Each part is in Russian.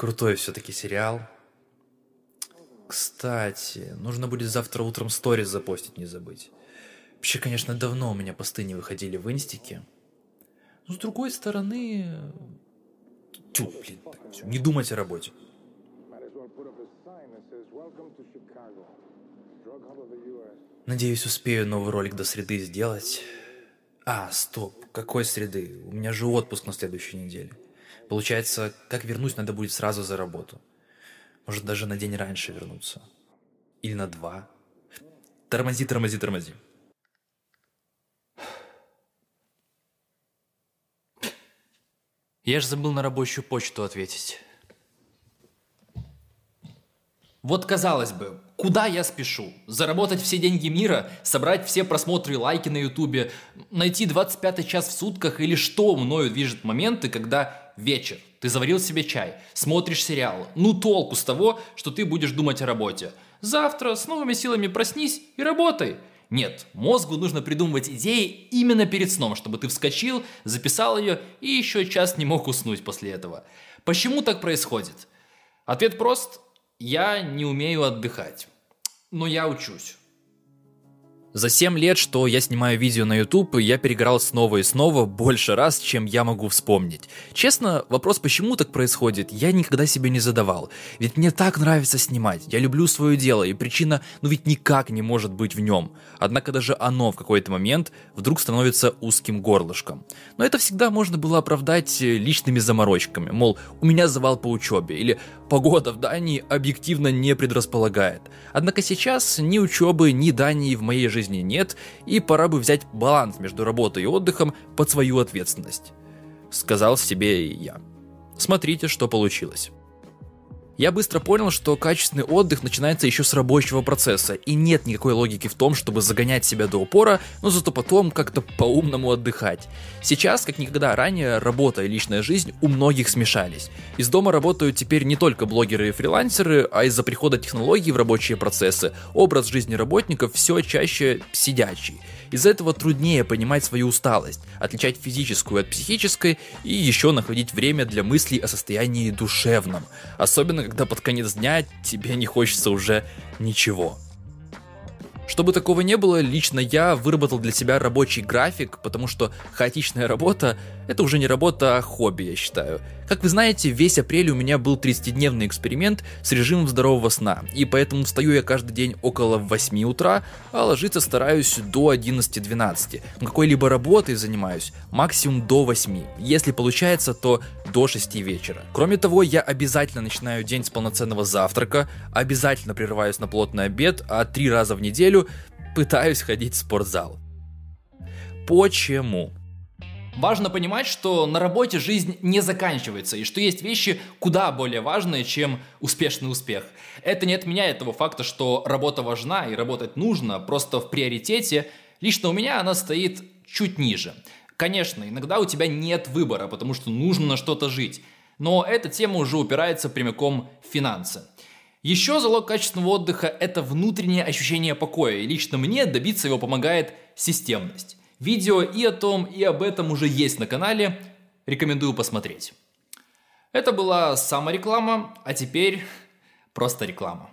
Крутой все-таки сериал. Кстати, нужно будет завтра утром сторис запостить, не забыть. Вообще, конечно, давно у меня посты не выходили в инстике. Но с другой стороны... Тю, блин, все, не думать о работе. Надеюсь, успею новый ролик до среды сделать. А, стоп, какой среды? У меня же отпуск на следующей неделе. Получается, как вернусь, надо будет сразу за работу. Может, даже на день раньше вернуться. Или на два. Тормози, тормози, тормози. Я же забыл на рабочую почту ответить. Вот казалось бы, куда я спешу? Заработать все деньги мира, собрать все просмотры и лайки на ютубе, найти 25 час в сутках или что мною движет моменты, когда вечер, ты заварил себе чай, смотришь сериал. Ну толку с того, что ты будешь думать о работе. Завтра с новыми силами проснись и работай. Нет, мозгу нужно придумывать идеи именно перед сном, чтобы ты вскочил, записал ее и еще час не мог уснуть после этого. Почему так происходит? Ответ прост – я не умею отдыхать, но я учусь. За 7 лет, что я снимаю видео на YouTube, я переграл снова и снова больше раз, чем я могу вспомнить. Честно, вопрос, почему так происходит, я никогда себе не задавал. Ведь мне так нравится снимать, я люблю свое дело, и причина, ну ведь никак не может быть в нем. Однако даже оно в какой-то момент вдруг становится узким горлышком. Но это всегда можно было оправдать личными заморочками, мол, у меня завал по учебе, или погода в Дании объективно не предрасполагает. Однако сейчас ни учебы, ни Дании в моей жизни нет, и пора бы взять баланс между работой и отдыхом под свою ответственность. Сказал себе я. Смотрите, что получилось. Я быстро понял, что качественный отдых начинается еще с рабочего процесса, и нет никакой логики в том, чтобы загонять себя до упора, но зато потом как-то по-умному отдыхать. Сейчас, как никогда ранее, работа и личная жизнь у многих смешались. Из дома работают теперь не только блогеры и фрилансеры, а из-за прихода технологий в рабочие процессы образ жизни работников все чаще сидячий. Из-за этого труднее понимать свою усталость, отличать физическую от психической и еще находить время для мыслей о состоянии душевном. Особенно, когда под конец дня тебе не хочется уже ничего. Чтобы такого не было, лично я выработал для себя рабочий график, потому что хаотичная работа – это уже не работа, а хобби, я считаю. Как вы знаете, весь апрель у меня был 30-дневный эксперимент с режимом здорового сна, и поэтому встаю я каждый день около 8 утра, а ложиться стараюсь до 11-12. Какой-либо работой занимаюсь максимум до 8. Если получается, то до 6 вечера. Кроме того, я обязательно начинаю день с полноценного завтрака, обязательно прерываюсь на плотный обед, а три раза в неделю пытаюсь ходить в спортзал. Почему? Важно понимать, что на работе жизнь не заканчивается, и что есть вещи куда более важные, чем успешный успех. Это не отменяет того факта, что работа важна и работать нужно, просто в приоритете. Лично у меня она стоит чуть ниже. Конечно, иногда у тебя нет выбора, потому что нужно на что-то жить. Но эта тема уже упирается прямиком в финансы. Еще залог качественного отдыха – это внутреннее ощущение покоя, и лично мне добиться его помогает системность. Видео и о том, и об этом уже есть на канале, рекомендую посмотреть. Это была самореклама, а теперь просто реклама.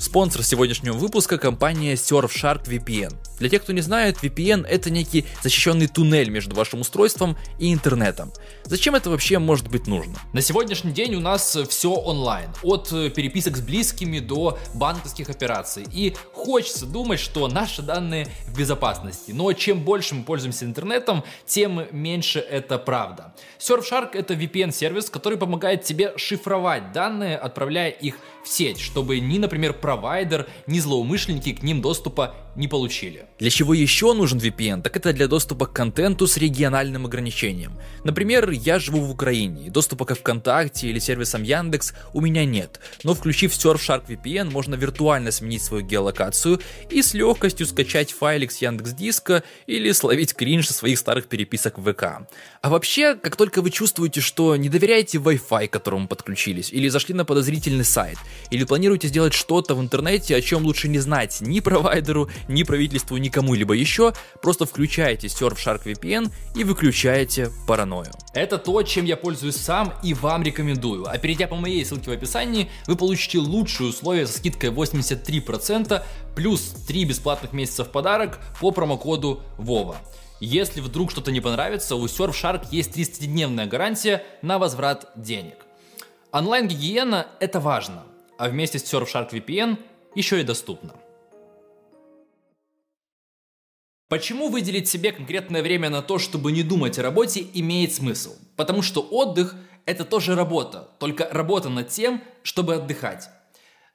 Спонсор сегодняшнего выпуска – компания Surfshark VPN. Для тех, кто не знает, VPN – это некий защищенный туннель между вашим устройством и интернетом. Зачем это вообще может быть нужно? На сегодняшний день у нас все онлайн. От переписок с близкими до банковских операций. И хочется думать, что наши данные в безопасности. Но чем больше мы пользуемся интернетом, тем меньше это правда. Surfshark – это VPN-сервис, который помогает тебе шифровать данные, отправляя их в сеть, чтобы ни, например, провайдер, ни злоумышленники к ним доступа не получили. Для чего еще нужен VPN? Так это для доступа к контенту с региональным ограничением. Например, я живу в Украине, и доступа к ВКонтакте или сервисам Яндекс у меня нет. Но включив Surfshark VPN, можно виртуально сменить свою геолокацию и с легкостью скачать файлик с Яндекс Диска или словить кринж своих старых переписок в ВК. А вообще, как только вы чувствуете, что не доверяете Wi-Fi, к которому подключились, или зашли на подозрительный сайт, или планируете сделать что-то в интернете, о чем лучше не знать ни провайдеру, ни правительству, ни кому-либо еще, просто включаете Surfshark VPN и выключаете паранойю. Это то, чем я пользуюсь сам и вам рекомендую. А перейдя по моей ссылке в описании, вы получите лучшие условия со скидкой 83%, плюс 3 бесплатных месяца в подарок по промокоду ВОВА. Если вдруг что-то не понравится, у Surfshark есть 30-дневная гарантия на возврат денег. Онлайн-гигиена – это важно, а вместе с Surfshark VPN еще и доступно. Почему выделить себе конкретное время на то, чтобы не думать о работе, имеет смысл? Потому что отдых – это тоже работа, только работа над тем, чтобы отдыхать.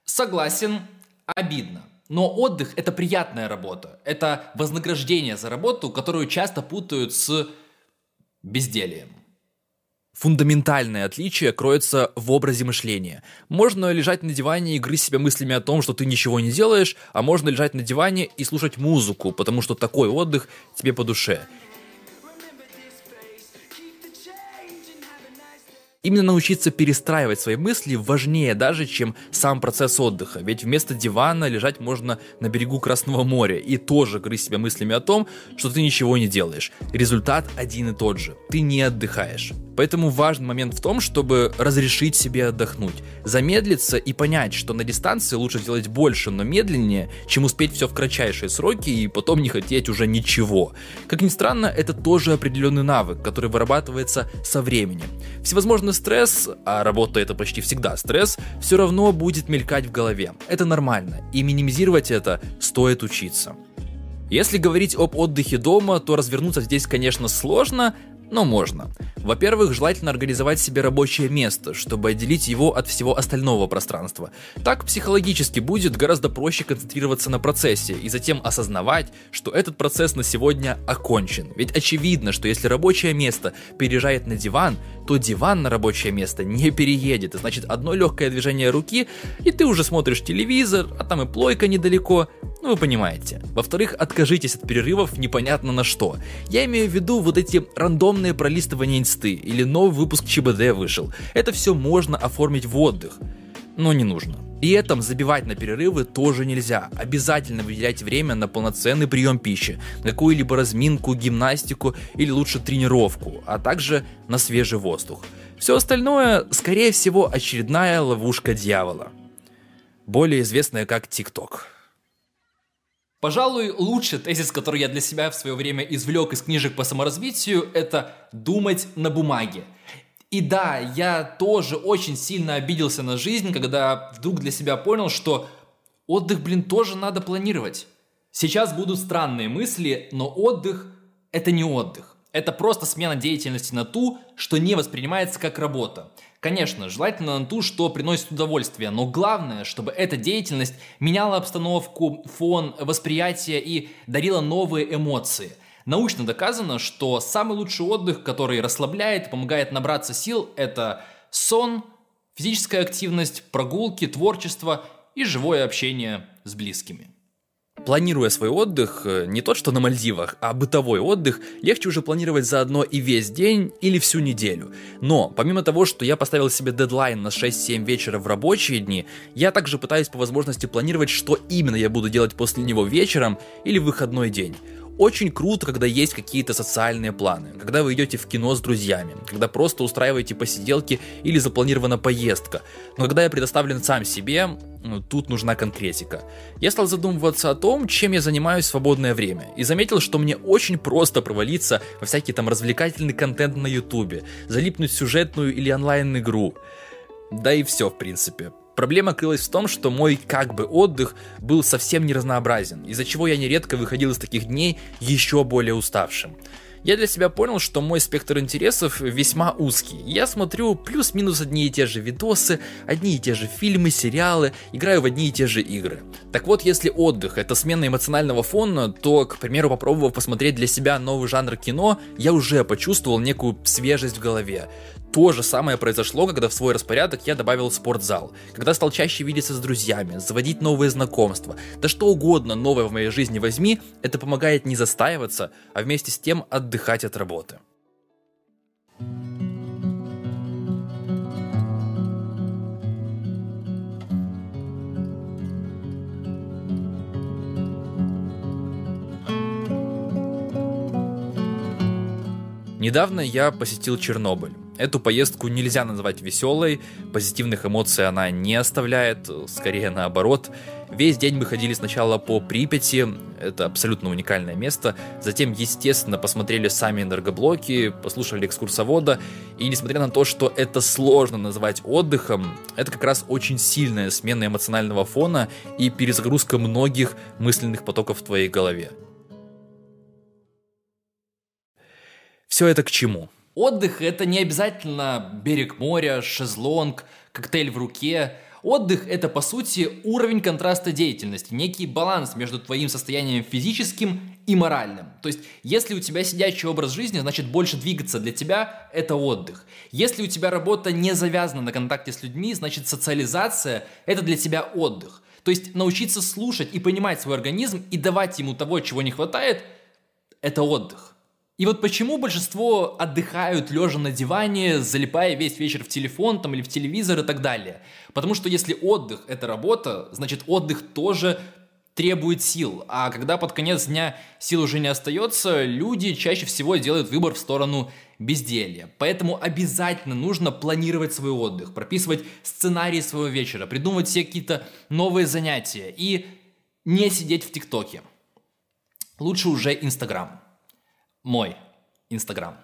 Согласен, обидно. Но отдых – это приятная работа. Это вознаграждение за работу, которую часто путают с бездельем. Фундаментальное отличие кроется в образе мышления. Можно лежать на диване и грызть себя мыслями о том, что ты ничего не делаешь, а можно лежать на диване и слушать музыку, потому что такой отдых тебе по душе. Именно научиться перестраивать свои мысли важнее даже, чем сам процесс отдыха. Ведь вместо дивана лежать можно на берегу Красного моря и тоже грызть себя мыслями о том, что ты ничего не делаешь. Результат один и тот же. Ты не отдыхаешь. Поэтому важный момент в том, чтобы разрешить себе отдохнуть, замедлиться и понять, что на дистанции лучше сделать больше, но медленнее, чем успеть все в кратчайшие сроки и потом не хотеть уже ничего. Как ни странно, это тоже определенный навык, который вырабатывается со временем. Всевозможный стресс, а работа это почти всегда стресс, все равно будет мелькать в голове. Это нормально, и минимизировать это стоит учиться. Если говорить об отдыхе дома, то развернуться здесь, конечно, сложно, но можно. Во-первых, желательно организовать себе рабочее место, чтобы отделить его от всего остального пространства. Так психологически будет гораздо проще концентрироваться на процессе и затем осознавать, что этот процесс на сегодня окончен. Ведь очевидно, что если рабочее место переезжает на диван, то диван на рабочее место не переедет. И значит, одно легкое движение руки, и ты уже смотришь телевизор, а там и плойка недалеко. Ну, вы понимаете. Во-вторых, откажитесь от перерывов непонятно на что. Я имею в виду вот эти рандомные пролистывания инсты или новый выпуск ЧБД вышел. Это все можно оформить в отдых, но не нужно. При этом забивать на перерывы тоже нельзя. Обязательно выделять время на полноценный прием пищи, какую-либо разминку, гимнастику или лучше тренировку, а также на свежий воздух. Все остальное, скорее всего, очередная ловушка дьявола. Более известная как ТикТок. Пожалуй, лучший тезис, который я для себя в свое время извлек из книжек по саморазвитию, это думать на бумаге. И да, я тоже очень сильно обиделся на жизнь, когда вдруг для себя понял, что отдых, блин, тоже надо планировать. Сейчас будут странные мысли, но отдых – это не отдых. Это просто смена деятельности на ту, что не воспринимается как работа. Конечно, желательно на ту, что приносит удовольствие, но главное, чтобы эта деятельность меняла обстановку, фон, восприятие и дарила новые эмоции – Научно доказано, что самый лучший отдых, который расслабляет, помогает набраться сил, это сон, физическая активность, прогулки, творчество и живое общение с близкими. Планируя свой отдых, э, не тот, что на Мальдивах, а бытовой отдых, легче уже планировать заодно и весь день или всю неделю. Но, помимо того, что я поставил себе дедлайн на 6-7 вечера в рабочие дни, я также пытаюсь по возможности планировать, что именно я буду делать после него вечером или выходной день. Очень круто, когда есть какие-то социальные планы, когда вы идете в кино с друзьями, когда просто устраиваете посиделки или запланирована поездка. Но когда я предоставлен сам себе, ну, тут нужна конкретика. Я стал задумываться о том, чем я занимаюсь в свободное время, и заметил, что мне очень просто провалиться во всякий там развлекательный контент на ютубе, залипнуть в сюжетную или онлайн игру. Да и все, в принципе. Проблема крылась в том, что мой как бы отдых был совсем не разнообразен, из-за чего я нередко выходил из таких дней еще более уставшим. Я для себя понял, что мой спектр интересов весьма узкий. Я смотрю плюс-минус одни и те же видосы, одни и те же фильмы, сериалы, играю в одни и те же игры. Так вот, если отдых это смена эмоционального фона, то, к примеру, попробовав посмотреть для себя новый жанр кино, я уже почувствовал некую свежесть в голове. То же самое произошло, когда в свой распорядок я добавил спортзал, когда стал чаще видеться с друзьями, заводить новые знакомства, да что угодно новое в моей жизни возьми, это помогает не застаиваться, а вместе с тем отдыхать от работы. Недавно я посетил Чернобыль. Эту поездку нельзя назвать веселой, позитивных эмоций она не оставляет, скорее наоборот. Весь день мы ходили сначала по Припяти, это абсолютно уникальное место, затем, естественно, посмотрели сами энергоблоки, послушали экскурсовода, и несмотря на то, что это сложно назвать отдыхом, это как раз очень сильная смена эмоционального фона и перезагрузка многих мысленных потоков в твоей голове. Все это к чему? Отдых – это не обязательно берег моря, шезлонг, коктейль в руке. Отдых – это, по сути, уровень контраста деятельности, некий баланс между твоим состоянием физическим и моральным. То есть, если у тебя сидячий образ жизни, значит, больше двигаться для тебя – это отдых. Если у тебя работа не завязана на контакте с людьми, значит, социализация – это для тебя отдых. То есть, научиться слушать и понимать свой организм и давать ему того, чего не хватает – это отдых. И вот почему большинство отдыхают лежа на диване, залипая весь вечер в телефон там, или в телевизор и так далее. Потому что если отдых – это работа, значит отдых тоже требует сил. А когда под конец дня сил уже не остается, люди чаще всего делают выбор в сторону безделья. Поэтому обязательно нужно планировать свой отдых, прописывать сценарий своего вечера, придумывать все какие-то новые занятия и не сидеть в ТикТоке. Лучше уже Инстаграм мой Инстаграм.